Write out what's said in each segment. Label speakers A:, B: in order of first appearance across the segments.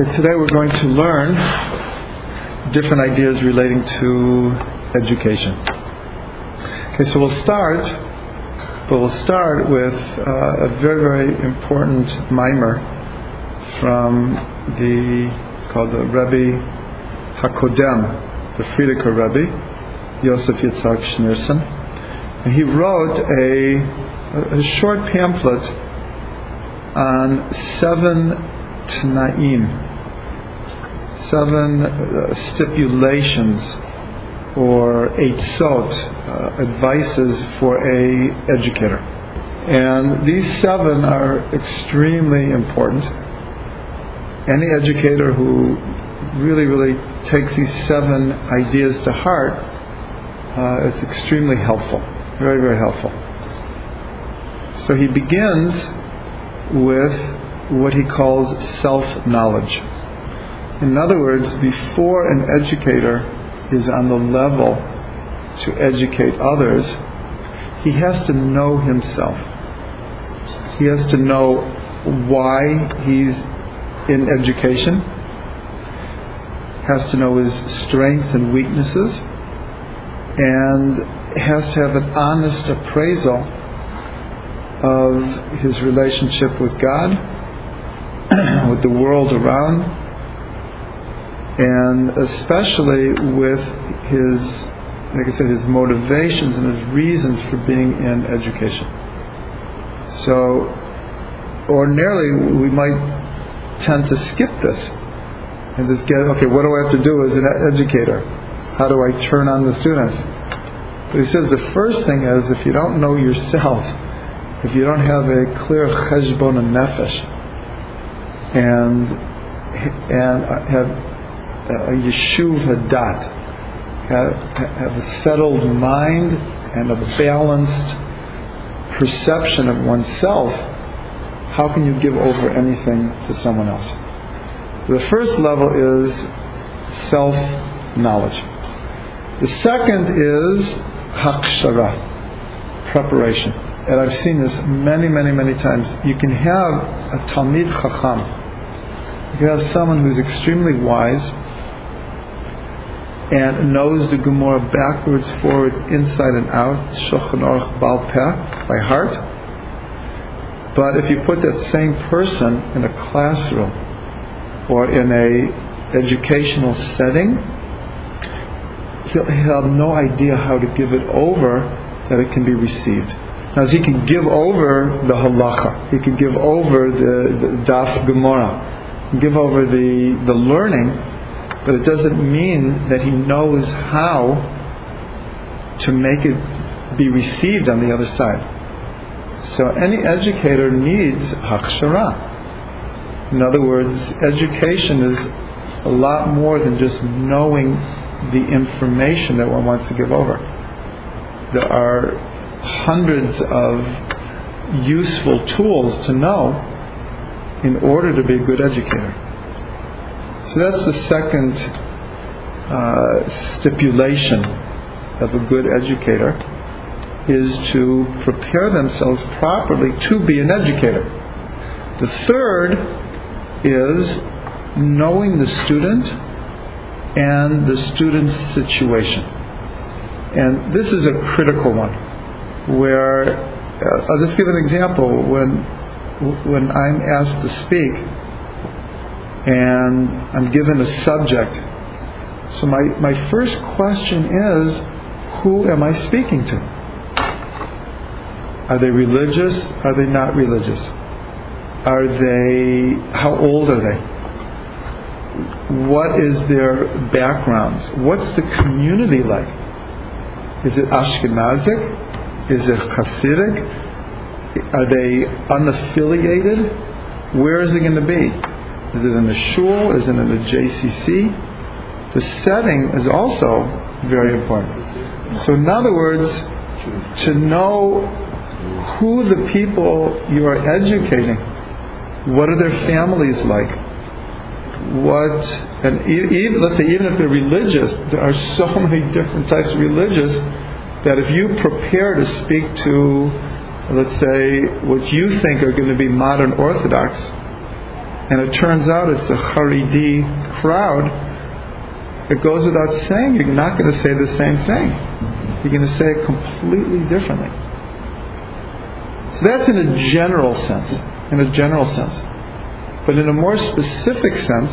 A: Okay, today we're going to learn different ideas relating to education. Okay, so we'll start, but we'll start with uh, a very, very important ma'amar from the, it's called the Rebbe Hakodem, the Frierdiker Rebbe, Yosef Yitzhak Schneerson. And he wrote a, a short pamphlet on seven Tanaim, seven uh, stipulations or eitzot, uh, advices for a educator. And these seven are extremely important. Any educator who really, really takes these seven ideas to heart, uh, it's extremely helpful, very, very helpful. So he begins with what he calls self knowledge. In other words, before an educator is on the level to educate others, he has to know himself. He has to know why he's in education, has to know his strengths and weaknesses, and has to have an honest appraisal of his relationship with God with the world around, and especially with his, like I said, his motivations and his reasons for being in education. So, ordinarily, we might tend to skip this and just get, okay, what do I have to do as an educator? How do I turn on the students? But he says the first thing is if you don't know yourself, if you don't have a clear cheshbon hanefesh, and and have a yeshuv hadat, have, have a settled mind and a balanced perception of oneself, how can you give over anything to someone else? The first level is self knowledge. The second is hakshara, preparation. And I've seen this many, many, many times. You can have a Talmid Chacham, you can have someone who's extremely wise and knows the Gemara backwards, forwards, inside and out, Shulchan Aruch Baal Peh, by heart. But if you put that same person in a classroom or in a educational setting, he'll, he'll have no idea how to give it over that it can be received. Now, he can give over the halacha, he can give over the, the daf Gemara, give over the, the learning, but it doesn't mean that he knows how to make it be received on the other side. So any educator needs hakshara. In other words, education is a lot more than just knowing the information that one wants to give over. There are hundreds of useful tools to know in order to be a good educator. So that's the second uh, stipulation of a good educator is to prepare themselves properly to be an educator. The third is knowing the student and the student's situation. And this is a critical one where uh, I'll just give an example. When when I'm asked to speak and I'm given a subject, so my, my first question is who am I speaking to? Are they religious? Are they not religious? Are they, how old are they? What is their backgrounds? What's the community like? Is it Ashkenazic? Is it Hasidic? Are they unaffiliated? Where is it going to be? Is it in the shul? Is it in the JCC? The setting is also very important. So, in other words, to know who the people you are educating, what are their families like? What, and even, let's say, even if they're religious, there are so many different types of religious that if you prepare to speak to let's say, what you think are going to be modern Orthodox, and it turns out it's a Haredi crowd, it goes without saying you're not going to say the same thing. You're going to say it completely differently. So that's in a general sense. In a general sense. But in a more specific sense,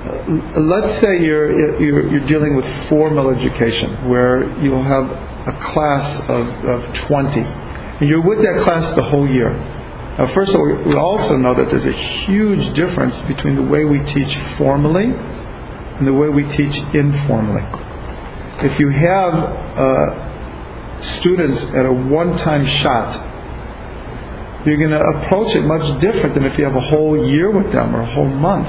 A: uh, let's say you're, you're, you're dealing with formal education where you'll have a class of, of 20 and you're with that class the whole year. First of all, we also know that there's a huge difference between the way we teach formally and the way we teach informally. If you have uh, students at a one-time shot, you're going to approach it much different than if you have a whole year with them or a whole month.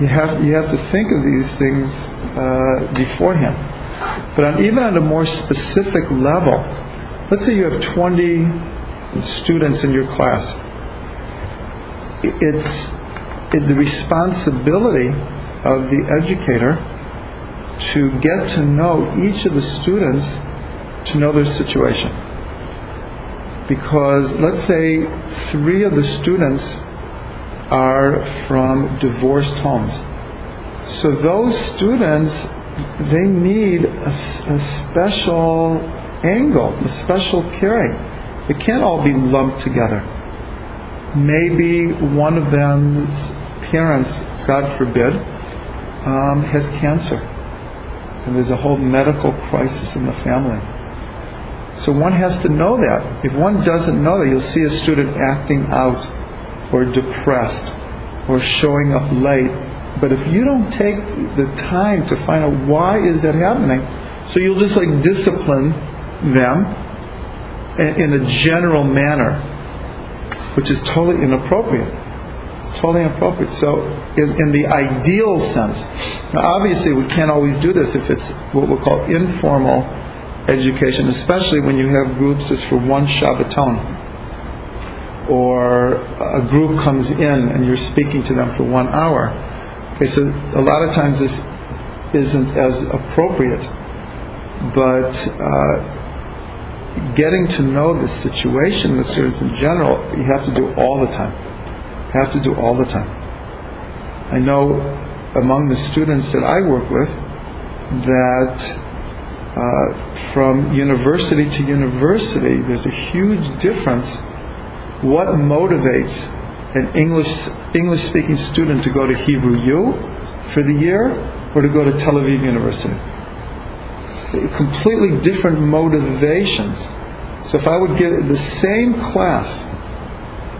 A: You have you have to think of these things uh, beforehand. But on, even on a more specific level, let's say you have 20 students in your class. It's, the responsibility of the educator to get to know each of the students to know their situation. Because let's say three of the students are from divorced homes. So those students, they need a, a special angle, a special caring. It can't all be lumped together. Maybe one of them's parents, God forbid, um, has cancer. And there's a whole medical crisis in the family. So one has to know that. If one doesn't know that, you'll see a student acting out or depressed or showing up late. But if you don't take the time to find out why is that happening, so you'll just like discipline them in a general manner, which is totally inappropriate. Totally inappropriate. So, in, in the ideal sense, now obviously we can't always do this if it's what we'll call informal education, especially when you have groups just for one Shabbaton. Or a group comes in and you're speaking to them for one hour. Okay, so a lot of times this isn't as appropriate, but uh, getting to know the situation, the students in general, you have to do all the time. You have to do all the time. I know among the students that I work with that uh, from university to university, there's a huge difference. What motivates an English English speaking student to go to Hebrew U for the year or to go to Tel Aviv University? Completely different motivations. So if I would give the same class,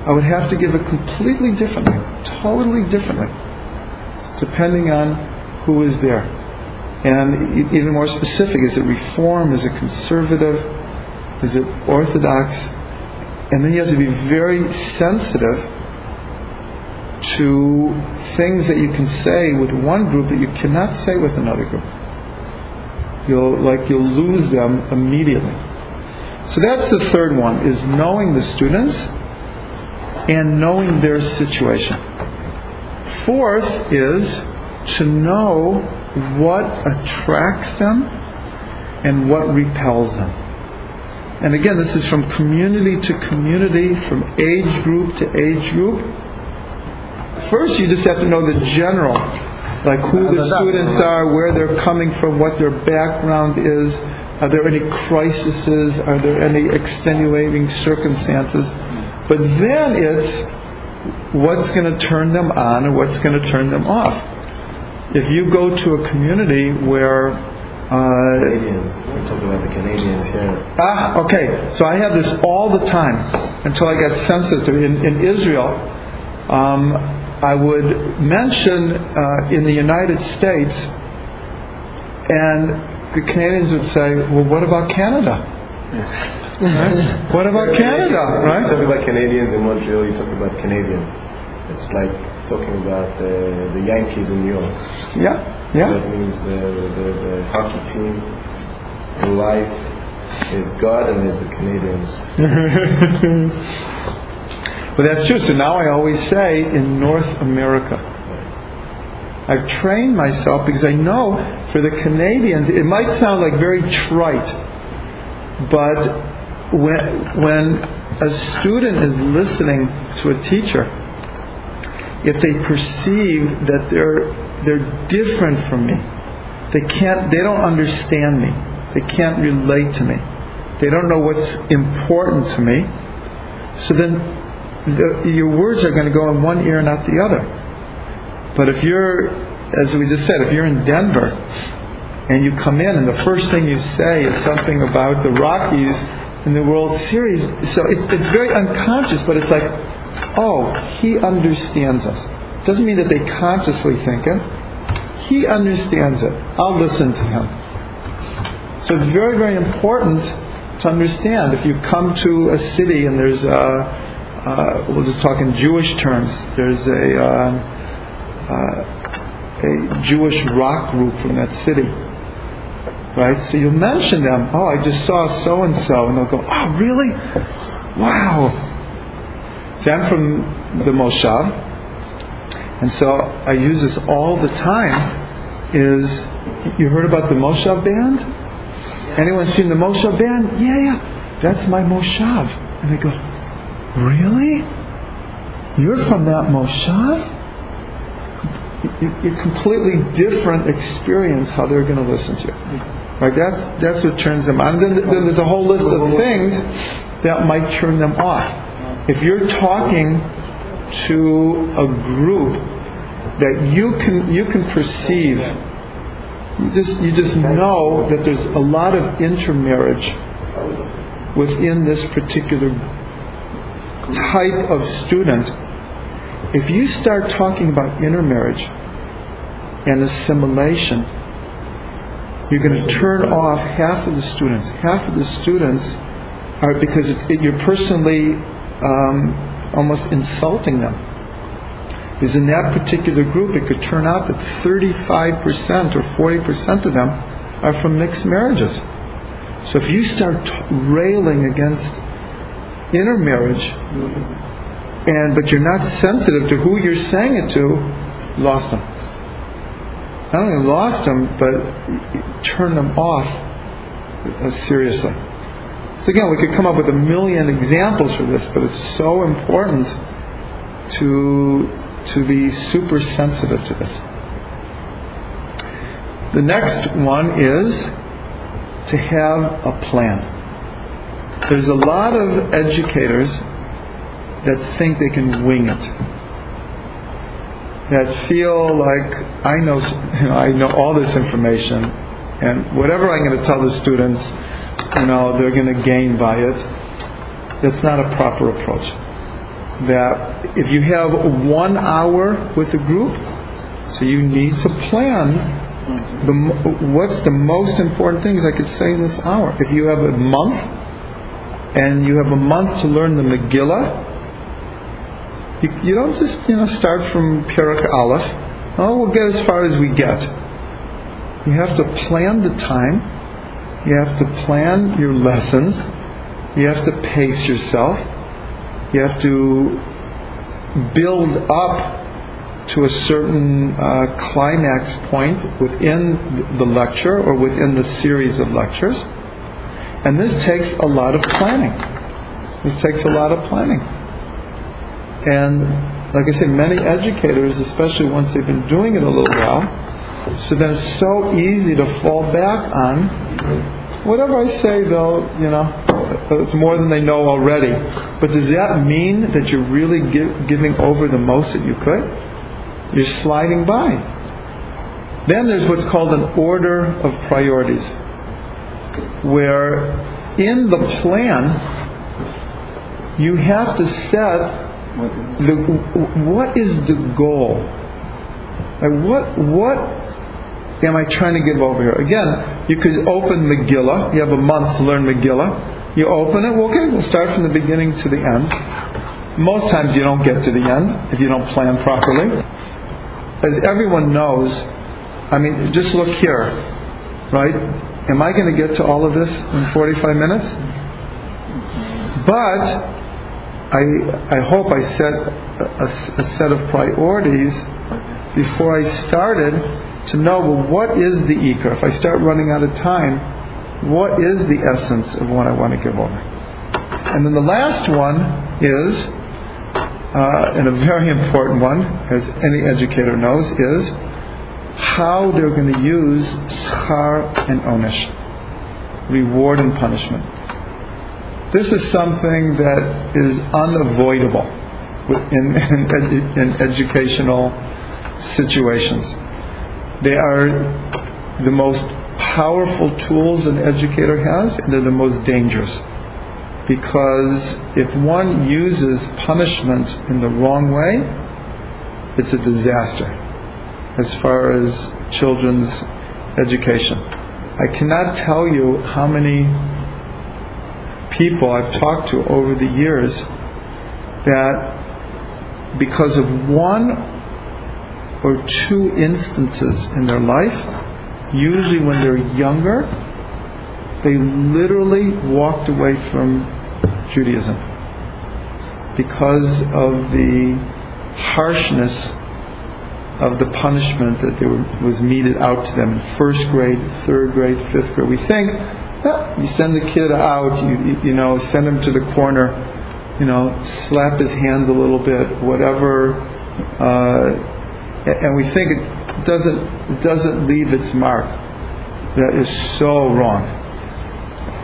A: I would have to give it completely differently, totally differently, depending on who is there. And even more specific, is it reform? Is it conservative? Is it orthodox? And then you have to be very sensitive to things that you can say with one group that you cannot say with another group. You'll like you'll lose them immediately. So that's the third one is knowing the students and knowing their situation. Fourth is to know what attracts them and what repels them. And again, this is from community to community, from age group to age group. First, you just have to know the general, like who the students are, where they're coming from, what their background is. Are there any crises? Are there any extenuating circumstances? But then it's what's going to turn them on and what's going to turn them off if you go to a community where uh,
B: Canadians. We're talking about the Canadians here.
A: Ah, okay. So I have this all the time until I got sensitive. In, in Israel, um, I would mention uh, in the United States, and the Canadians would say, "Well, what about Canada?" Right? What about Canada? Right?
B: You talk about Canadians in Montreal. You talk about Canadian. It's like talking about the, the Yankees in New York.
A: Yeah, yeah.
B: That means the, the, the hockey team, the life is God and is the Canadians.
A: But that's true. So now I always say in North America. I've trained myself because I know for the Canadians, it might sound like very trite, but when, when a student is listening to a teacher, if they perceive that they're they're different from me, they can't they don't understand me, they can't relate to me, they don't know what's important to me. So then the, your words are going to go in one ear and out the other. But if you're, as we just said, if you're in Denver and you come in and the first thing you say is something about the Rockies in the World Series, so it's, it's very unconscious, but it's like, oh, he understands us. Doesn't mean that they consciously think it. He understands it. I'll listen to him. So it's very, very important to understand. If you come to a city and there's a, uh, we'll just talk in Jewish terms, there's a, uh, uh, a Jewish rock group from that city. Right? So you'll mention them. Oh, I just saw so and so. And they'll go, oh, really? Wow. See, I'm from the Moshav. And so I use this all the time. Is you heard about the Moshav band? Anyone seen the Moshav band? Yeah, yeah. That's my Moshav. And they go, Really? You're from that Moshav? A completely different experience how they're going to listen to you. Right? That's that's what turns them on. Then, then there's a whole list of things that might turn them off. If you're talking to a group that you can you can perceive you just you just know that there's a lot of intermarriage within this particular type of student if you start talking about intermarriage and assimilation you're going to turn off half of the students half of the students are because it, it, you're personally um, almost insulting them. Because in that particular group, it could turn out that 35% or 40% of them are from mixed marriages. So if you start t- railing against intermarriage, and but you're not sensitive to who you're saying it to, lost them. Not only lost them, but turn them off uh, seriously. So again, we could come up with a million examples for this, but it's so important to to be super sensitive to this. The next one is to have a plan. There's a lot of educators that think they can wing it. That feel like I know, you know I know all this information, and whatever I'm going to tell the students, you know, they're going to gain by it. That's not a proper approach. That if you have one hour with a group, so you need to plan the, what's the most important things I could say in this hour. If you have a month, and you have a month to learn the Megillah, you, you don't just you know start from Perek Aleph. Oh, we'll get as far as we get. You have to plan the time you have to plan your lessons. You have to pace yourself. You have to build up to a certain uh, climax point within the lecture or within the series of lectures. And this takes a lot of planning. This takes a lot of planning. And like I said, many educators, especially once they've been doing it a little while, so then it's so easy to fall back on whatever I say, though, you know, it's more than they know already. But does that mean that you're really give, giving over the most that you could? You're sliding by. Then there's what's called an order of priorities, where in the plan, you have to set the, what is the goal? Like what what am I trying to give over here? Again, you could open Megillah. You have a month to learn Megillah. You open it. Well, okay, we'll start from the beginning to the end. Most times you don't get to the end if you don't plan properly. As everyone knows, I mean, just look here, right? Am I going to get to all of this in 45 minutes? But I, I hope I set a, a set of priorities before I started to know, well, what is the ikar? If I start running out of time, what is the essence of what I want to give over? And then the last one is uh, and a very important one, as any educator knows, is how they're going to use schar and onish, reward and punishment. This is something that is unavoidable in, in, in educational situations. They are the most powerful tools an educator has, and they're the most dangerous. Because if one uses punishment in the wrong way, it's a disaster as far as children's education. I cannot tell you how many people I've talked to over the years that because of one or two instances in their life, usually when they're younger, they literally walked away from Judaism because of the harshness of the punishment that were, was meted out to them in first grade, third grade, fifth grade. We think you send the kid out, you, you know, send him to the corner, you know, slap his hands a little bit, whatever, uh, and we think it doesn't it doesn't leave its mark. That is so wrong.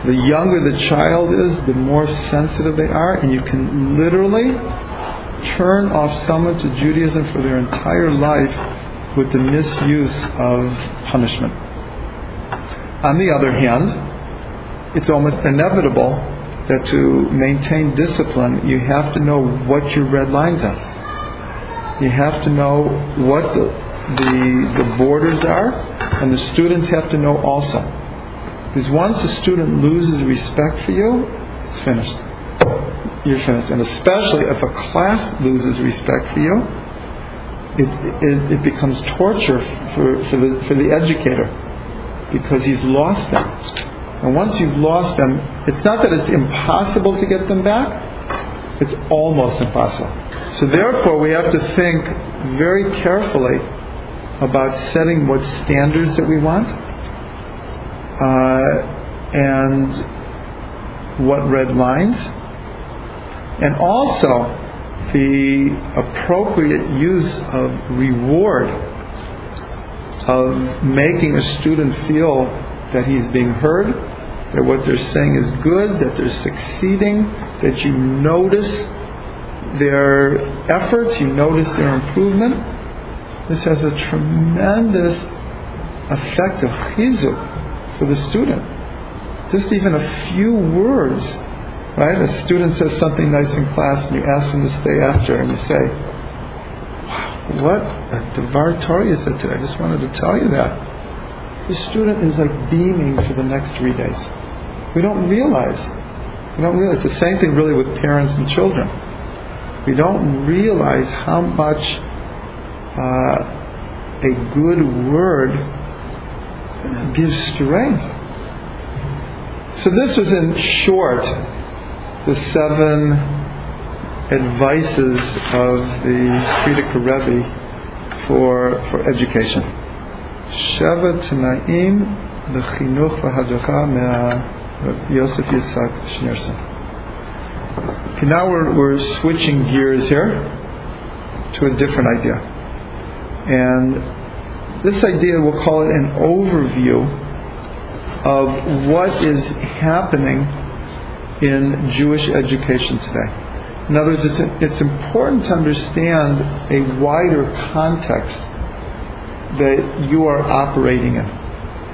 A: The younger the child is, the more sensitive they are, and you can literally turn off someone to Judaism for their entire life with the misuse of punishment. On the other hand, it's almost inevitable that to maintain discipline, you have to know what your red lines are. You have to know what the, the, the borders are, and the students have to know also. Because once a student loses respect for you, it's finished. You're finished. And especially if a class loses respect for you, it, it, it becomes torture for, for, the, for the educator because he's lost them. And once you've lost them, it's not that it's impossible to get them back, it's almost impossible. So therefore, we have to think very carefully about setting what standards that we want uh, and what red lines, and also the appropriate use of reward of making a student feel that he's being heard, that what they're saying is good, that they're succeeding, that you notice their efforts, you notice their improvement. This has a tremendous effect of chizuk for the student. Just even a few words, right? A student says something nice in class and you ask them to stay after and you say, wow, what a Devar Torah is that today? I just wanted to tell you that. The student is like beaming for the next three days. We don't realize. We don't realize. The same thing really with parents and children. We don't realize how much uh, a good word gives strength. So this was in short the seven advices of the Frierdiker Rebbe for, for education. Sheva Tanaim Lechinuch V'Hadracha Mea Yosef Yitzhak Schneerson. Okay, now we're, we're switching gears here to a different idea. And this idea, we'll call it an overview of what is happening in Jewish education today. In other words, it's, it's important to understand a wider context that you are operating in.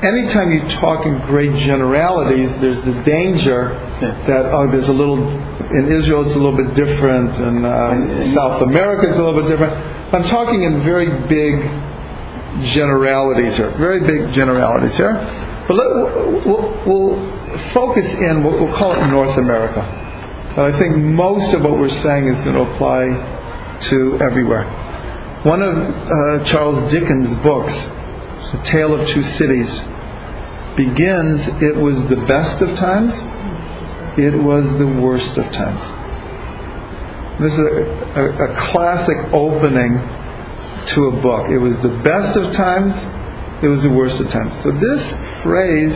A: Anytime you talk in great generalities, there's the danger that oh, there's a little in Israel it's a little bit different, and uh, South America it's a little bit different. I'm talking in very big generalities here, very big generalities here. But let, we'll, we'll, focus in, we'll, we'll, call it North America. But I think most of what we're saying is going to apply to everywhere. One of uh, Charles Dickens' books, The Tale of Two Cities, begins, it was the best of times, it was the worst of times. This is a, a, a classic opening to a book. It was the best of times, it was the worst of times. So this phrase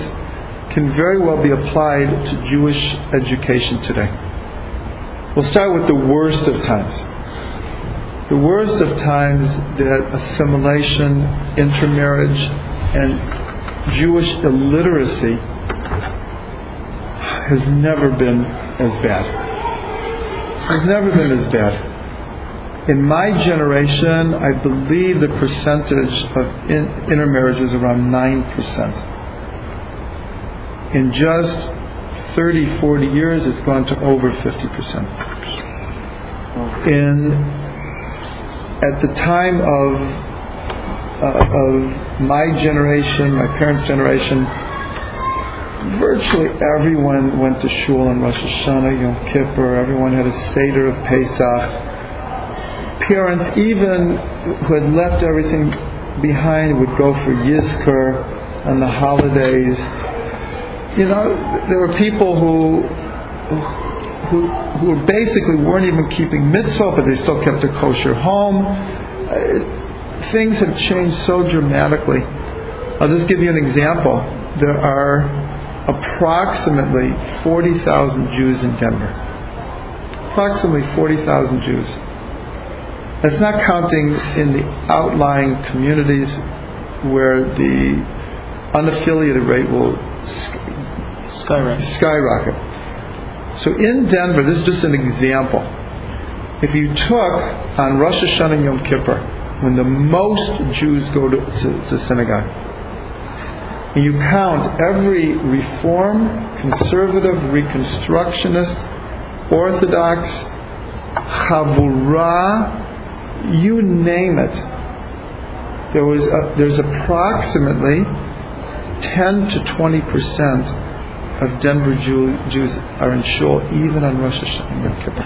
A: can very well be applied to Jewish education today. We'll start with the worst of times. the worst of times that assimilation, intermarriage, and Jewish illiteracy has never been as bad. Has never been as bad. In my generation, I believe the percentage of in, intermarriage is around 9%. In just 30, 40 years, it's gone to over 50%. In at the time of uh, of my generation, my parents' generation, virtually everyone went to shul on Rosh Hashanah, Yom Kippur. Everyone had a seder of Pesach. Parents, even who had left everything behind, would go for Yizkor on the holidays. You know, there were people who who who basically weren't even keeping mitzvah, but they still kept a kosher home. Uh, things have changed so dramatically. I'll just give you an example. There are approximately 40,000 Jews in Denver. Approximately 40,000 Jews. That's not counting in the outlying communities where the unaffiliated rate will
C: Skyrocket.
A: skyrocket. So in Denver, this is just an example. If you took on Rosh Hashanah and Yom Kippur, when the most Jews go to, to, to synagogue, and you count every Reform, Conservative, Reconstructionist, Orthodox, Chavurah, you name it, there was a, there's approximately 10 to 20 percent of Denver Jew, Jews are in shul even on Rosh Hashanah Yom Kippur.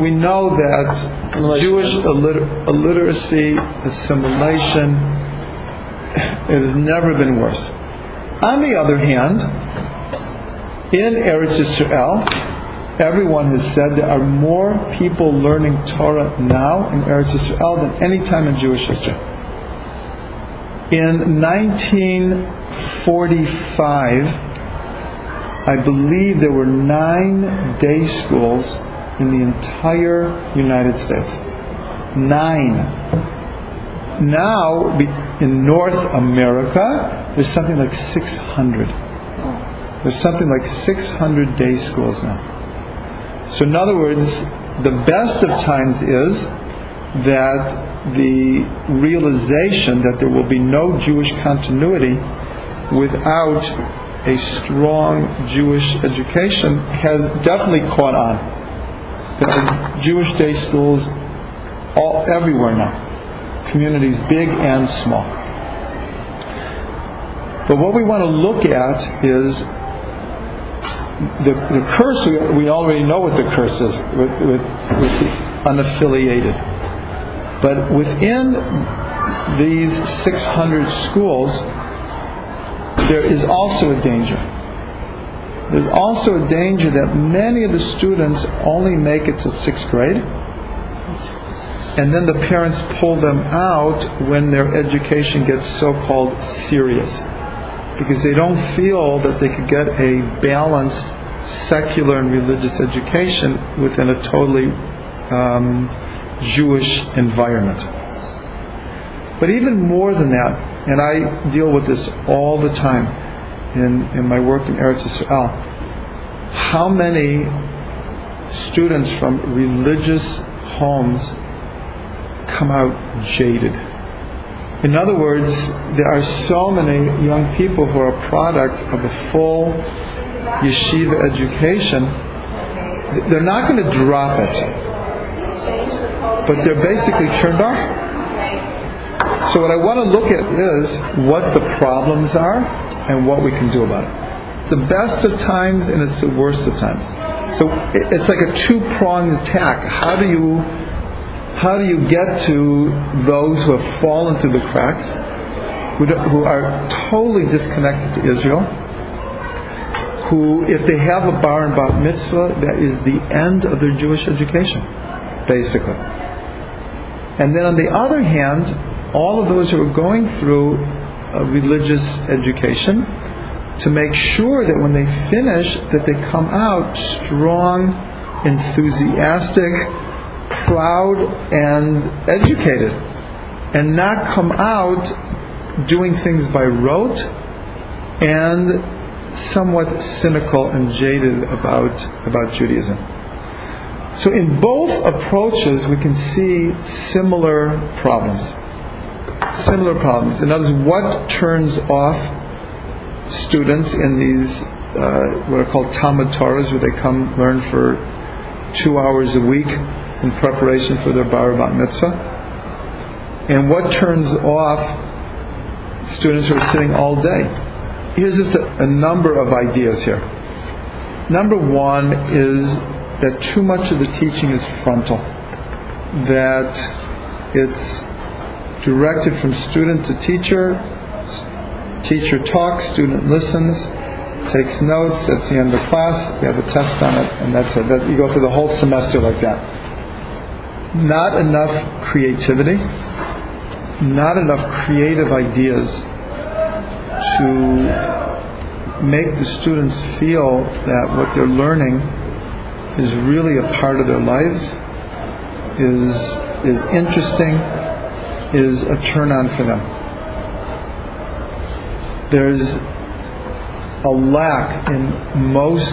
A: We- know that Jewish illiter- illiteracy, assimilation, it has never been worse. On the other hand, in Eretz Yisrael, everyone has said there are more people learning Torah now in Eretz Yisrael than any time in Jewish history. In 1945, I believe there were nine day schools in the entire United States. Nine. Now, in North America, there's something like 600. There's something like 600 day schools now. So, in other words, the best of times is that the realization that there will be no Jewish continuity without a strong Jewish education has definitely caught on. There are Jewish day schools all everywhere now, communities big and small. But what we want to look at is the, the curse. We, we already know what the curse is with, with, with the unaffiliated. But within these 600 schools, there is also a danger. There's also a danger that many of the students only make it to sixth grade, and then the parents pull them out when their education gets so called serious because they don't feel that they could get a balanced secular and religious education within a totally um, Jewish environment. But even more than that, and I deal with this all the time in, in my work in Eretz Yisrael, how many students from religious homes come out jaded? In other words, there are so many young people who are a product of a full yeshiva education. They're not going to drop it, but they're basically turned off. So what I want to look at is what the problems are and what we can do about it. The best of times and it's the worst of times. So it's like a two-pronged attack. How do you how do you get to those who have fallen through the cracks, who, who are totally disconnected to Israel, who, if they have a bar and bat mitzvah, that is the end of their Jewish education, basically. And then on the other hand, all of those who are going through religious education, to make sure that when they finish, that they come out strong, enthusiastic, proud and educated and not come out doing things by rote and somewhat cynical and jaded about, about Judaism. So in both approaches, we can see similar problems. Similar problems. In other words, what turns off students in these uh, what are called Talmud Torahs, where they come learn for two hours a week in preparation for their bar mitzvah, and what turns off students who are sitting all day. Here's just a, a number of ideas here. Number one is that too much of the teaching is frontal, that it's directed from student to teacher, teacher talks, student listens, takes notes, that's the end of class, you have a test on it, and that's it. You go through the whole semester like that. Not enough creativity, not enough creative ideas to make the students feel that what they're learning is really a part of their lives, is, is interesting, is a turn on for them. There's a lack in most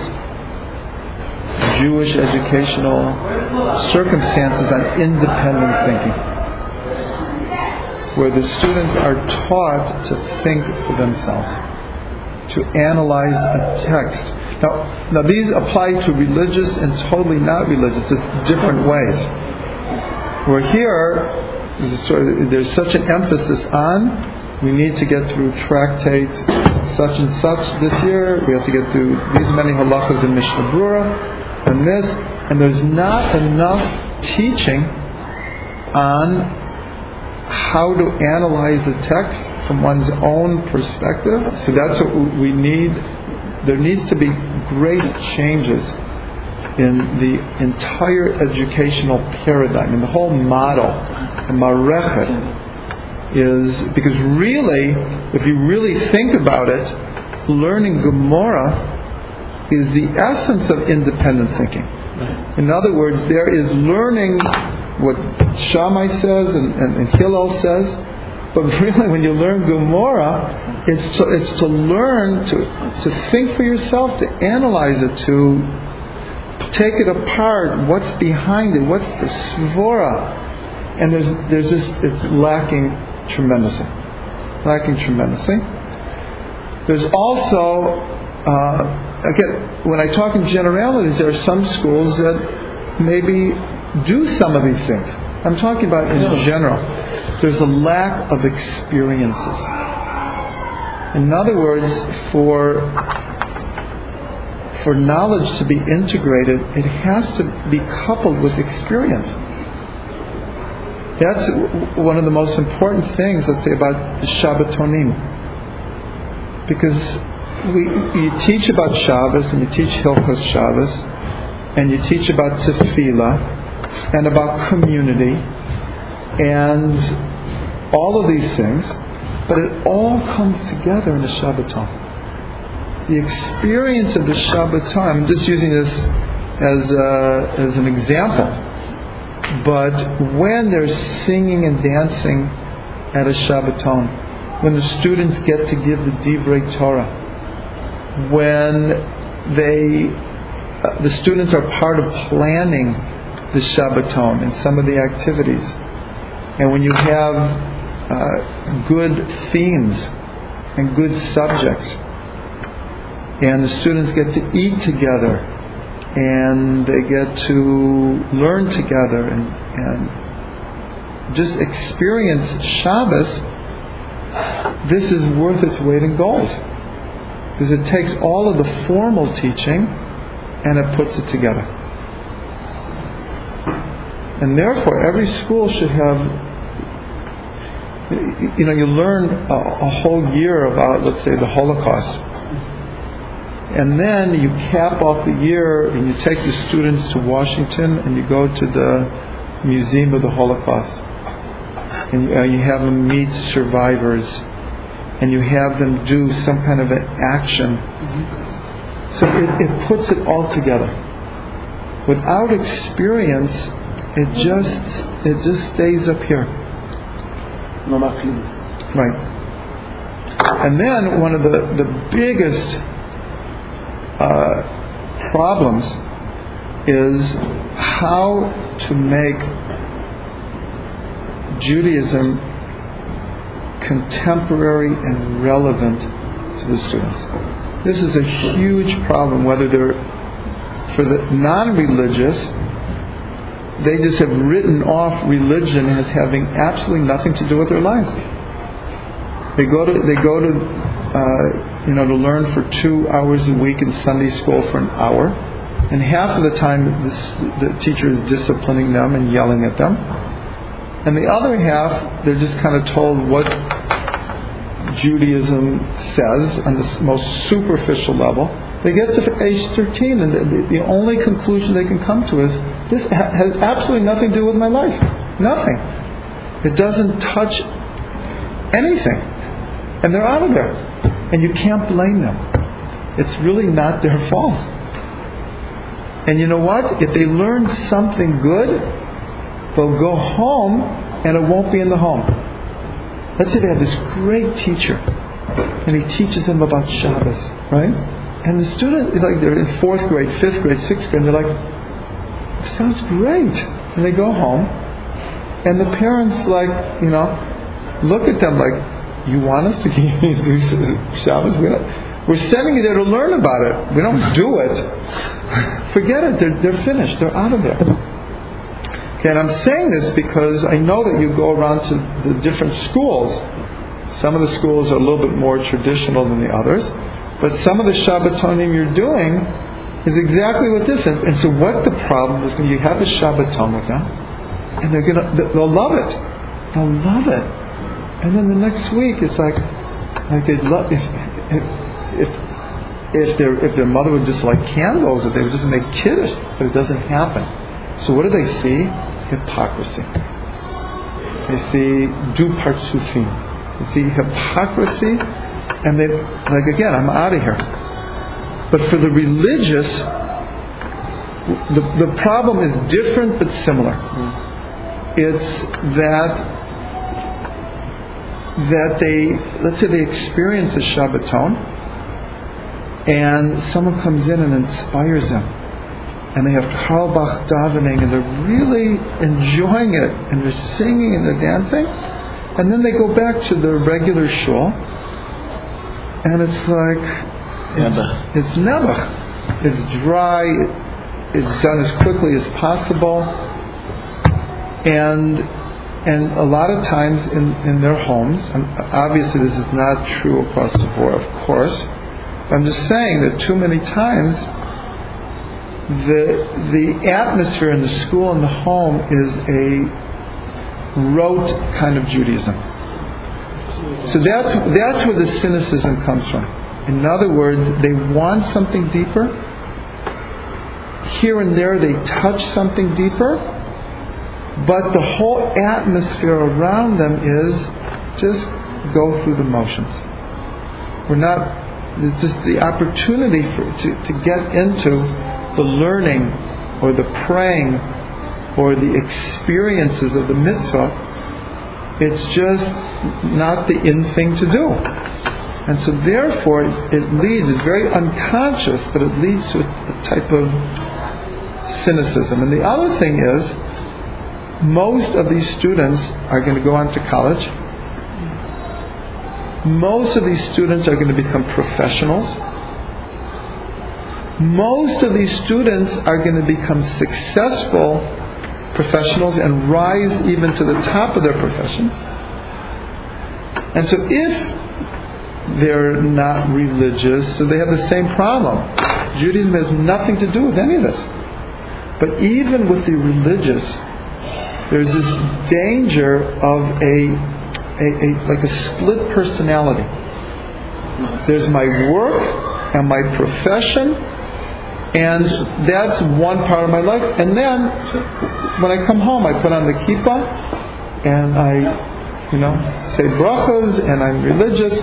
A: Jewish educational circumstances on independent thinking, where the students are taught to think for themselves, to analyze a text. Now, now these apply to religious and totally not religious, just different ways. Where here, there's such an emphasis on we need to get through tractate such and such this year. We have to get through these many halachas in Mishnah Berurah and this, and there's not enough teaching on how to analyze the text from one's own perspective. So that's what we need. There needs to be great changes in the entire educational paradigm, in the whole model, the marechet, is because really, if you really think about it, learning Gemara is the essence of independent thinking. In other words, there is learning what Shammai says and, and, and Hillel says, but really when you learn Gemara, it's to, it's to learn to, to think for yourself, to analyze it, to take it apart, what's behind it, what's the svora. And there's, there's this, it's lacking tremendously. Lacking tremendously. There's also, uh, again, when I talk in generalities, there are some schools that maybe do some of these things. I'm talking about in general. There's a lack of experiences. In other words, for for knowledge to be integrated, it has to be coupled with experience. That's one of the most important things, let's say, about Shabbatonim. Because we, you teach about Shabbos and you teach Hilchos Shabbos and you teach about Tefillah and about community and all of these things, but it all comes together in the Shabbaton. The experience of the Shabbaton, I'm just using this as, uh, as an example but when there's singing and dancing at a Shabbaton, when the students get to give the Divrei Torah, when they, uh, the students are part of planning the Shabbaton and some of the activities, and when you have uh, good themes and good subjects, and the students get to eat together and they get to learn together and, and just experience Shabbos, this is worth its weight in gold. Because it takes all of the formal teaching and it puts it together. And therefore, every school should have, you know, you learn a, a whole year about, let's say, the Holocaust and then you cap off the year and you take the students to Washington and you go to the Museum of the Holocaust. And you, uh, you have them meet survivors and you have them do some kind of an action. So it, it puts it all together. Without experience, it just it just stays up here. Right. And then one of the, the biggest uh, problems is how to make Judaism contemporary and relevant to the students. This is a huge problem, whether they're for the non religious, they just have written off religion as having absolutely nothing to do with their lives. They go to they go to uh, you know to learn for two hours a week in Sunday school for an hour, and half of the time this, the teacher is disciplining them and yelling at them, and the other half they're just kind of told what Judaism says on the most superficial level. They get to age 13, and the, the only conclusion they can come to is this has absolutely nothing to do with my life. Nothing. It doesn't touch anything. And they're out of there. And you can't blame them. It's really not their fault. And you know what? If they learn something good, they'll go home and it won't be in the home. Let's say they have this great teacher and he teaches them about Shabbos, right? And the student, is like they're in fourth grade, fifth grade, sixth grade, and they're like, sounds great. And they go home, and the parents, like, you know, look at them like, you want us to do uh, Shabbos? We we're sending you there to learn about it. We don't do it. Forget it. They're, they're finished. They're out of there. Okay, and I'm saying this because I know that you go around to the different schools. Some of the schools are a little bit more traditional than the others. But some of the Shabbatonim you're doing is exactly what this is. And so what the problem is you have a Shabbaton with them, and they're gonna they'll love it. They'll love it. And then the next week it's like like they'd love if if if if their if their mother would just light candles, if they would just make kiddush, but it doesn't happen. So what do they see? Hypocrisy. They see du partsufim. They see hypocrisy and they like again i'm out of here but for the religious the, the problem is different but similar mm-hmm. it's that that they let's say they experience a shabbaton and someone comes in and inspires them and they have Carlebach davening and they're really enjoying it and they're singing and they're dancing and then they go back to the regular shul and it's like it's, it's never. It's dry. It's done as quickly as possible, and and a lot of times in, in their homes, obviously this is not true across the board, of course. I'm just saying that too many times the the atmosphere in the school and the home is a rote kind of Judaism. So that's, that's where the cynicism comes from. In other words, they want something deeper. Here and there they touch something deeper. But the whole atmosphere around them is just go through the motions. We're not, it's just the opportunity for, to, to get into the learning or the praying or the experiences of the mitzvah. It's just not the in thing to do. And so therefore it leads, it's very unconscious, but it leads to a, a type of cynicism. And the other thing is, most of these students are going to go on to college. Most of these students are going to become professionals. Most of these students are going to become successful professionals and rise even to the top of their profession. And so if they're not religious, so they have the same problem. Judaism has nothing to do with any of this. But even with the religious, there's this danger of a, a, a like a split personality. There's my work and my profession, and that's one part of my life. And then when I come home, I put on the kippah, and I you know, say brachas and I'm religious.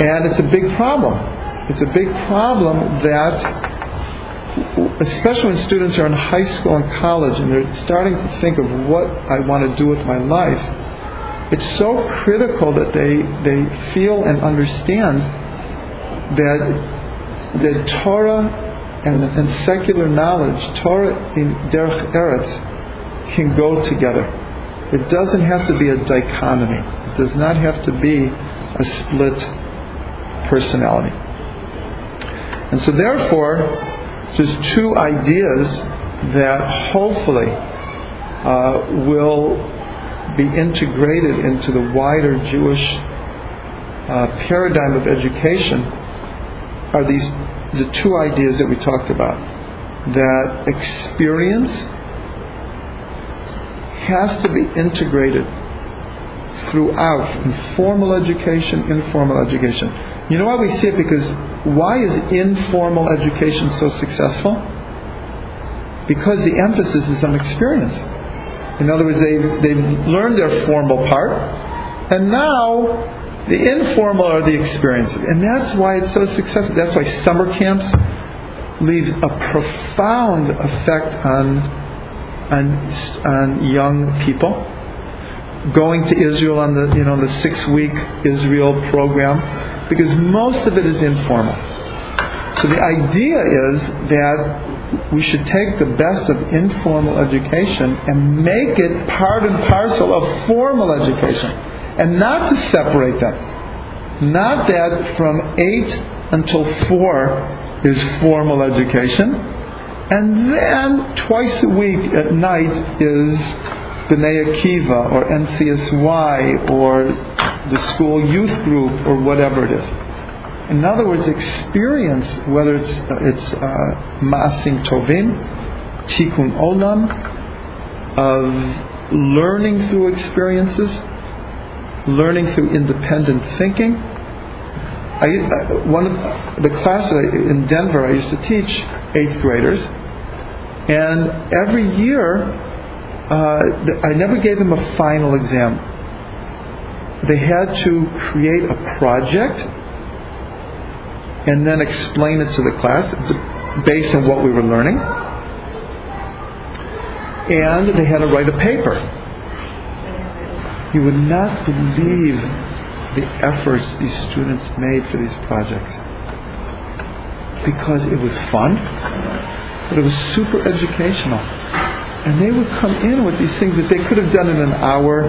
A: And it's a big problem. It's a big problem that especially when students are in high school and college and they're starting to think of what I want to do with my life, it's so critical that they, they feel and understand that, that Torah and, and secular knowledge, Torah im Derech Eretz, can go together. It doesn't have to be a dichotomy. It does not have to be a split personality. And so, therefore, there's two ideas that hopefully uh, will be integrated into the wider Jewish uh, paradigm of education are these the two ideas that we talked about that experience has to be integrated throughout in formal education, informal education. You know why we see it? Because why is informal education so successful? Because the emphasis is on experience. In other words, they've, they've learned their formal part, and now the informal are the experiences. And that's why it's so successful. That's why summer camps leaves a profound effect on, on, on young people going to Israel on the you know the six week Israel program because most of it is informal. So the idea is that we should take the best of informal education and make it part and parcel of formal education and not to separate them. Not that from 8 until 4 is formal education and then twice a week at night is B'nai Akiva or NCSY or the school youth group or whatever it is. In other words, experience, whether it's, it's uh, Tovim, Tikkun Olam, of learning through experiences, learning through independent thinking. I, uh, one of the classes in Denver I used to teach eighth graders, and every year uh, I never gave them a final exam. They had to create a project and then explain it to the class based on what we were learning. And they had to write a paper. You would not believe the efforts these students made for these projects. Because it was fun, but it was super educational. And they would come in with these things that they could have done in an hour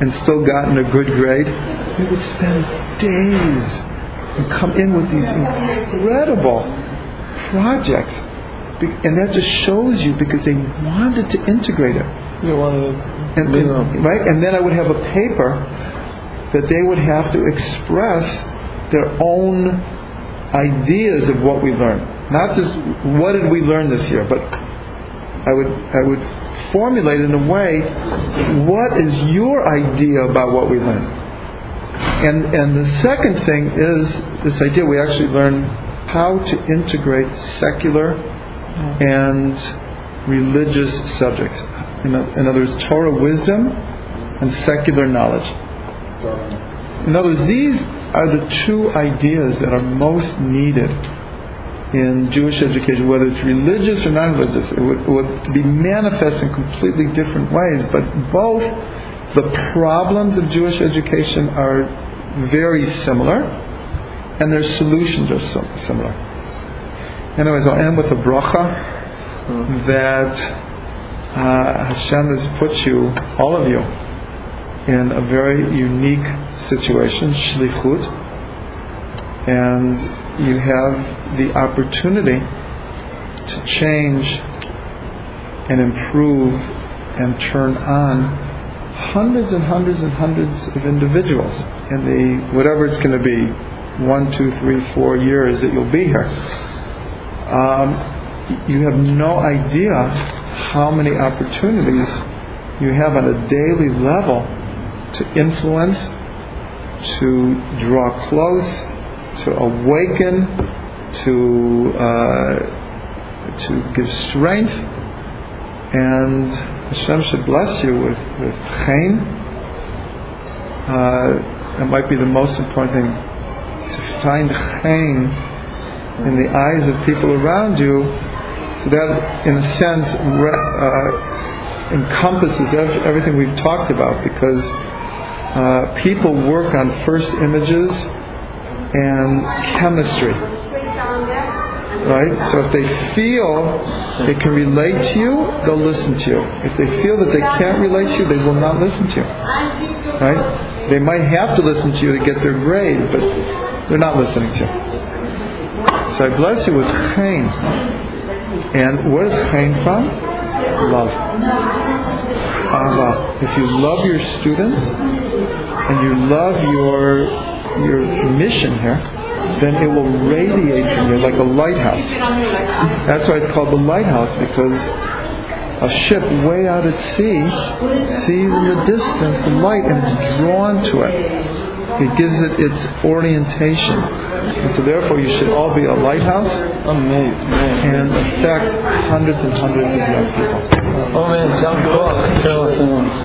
A: and still gotten a good grade. we would spend days and come in with these incredible projects. And that just shows you because they wanted to integrate it.
B: You want
A: to, and, and, right? And then I would have a paper that they would have to express their own ideas of what we learned. Not just what did we learn this year, but I would I would formulate in a way what is your idea about what we learn. And and the second thing is this idea we actually learn how to integrate secular and religious subjects. In, in other words, Torah wisdom and secular knowledge. In other words, these are the two ideas that are most needed in Jewish education, whether it's religious or non-religious, it would, would be manifest in completely different ways. But both the problems of Jewish education are very similar, and their solutions are so similar. Anyways, I'll end with a bracha that uh, Hashem has put you, all of you, in a very unique situation, shlichut, and you have the opportunity to change and improve and turn on hundreds and hundreds and hundreds of individuals in the whatever it's going to be one, two, three, four years that you'll be here. Um, you have no idea how many opportunities you have on a daily level to influence, to draw close, to awaken, to uh, to give strength, and Hashem should bless you with with chen. Uh, that might be the most important thing to find chen in the eyes of people around you that, in a sense, uh, encompasses ev- everything we've talked about because uh, people work on first images and chemistry. Right? So if they feel they can relate to you, they'll listen to you. If they feel that they can't relate to you, they will not listen to you. Right? They might have to listen to you to get their grade, but they're not listening to you. So I bless you with chen. And what is chen from? Love. Allah. If you love your students and you love your your mission here, then it will radiate from you like a lighthouse. That's why it's called the lighthouse because a ship way out at sea sees in the distance the light and is drawn to it. It gives it its orientation. And so therefore you should all be a lighthouse
C: Amazing.
A: and affect hundreds and hundreds of young people.
C: Oh man, sounds cool.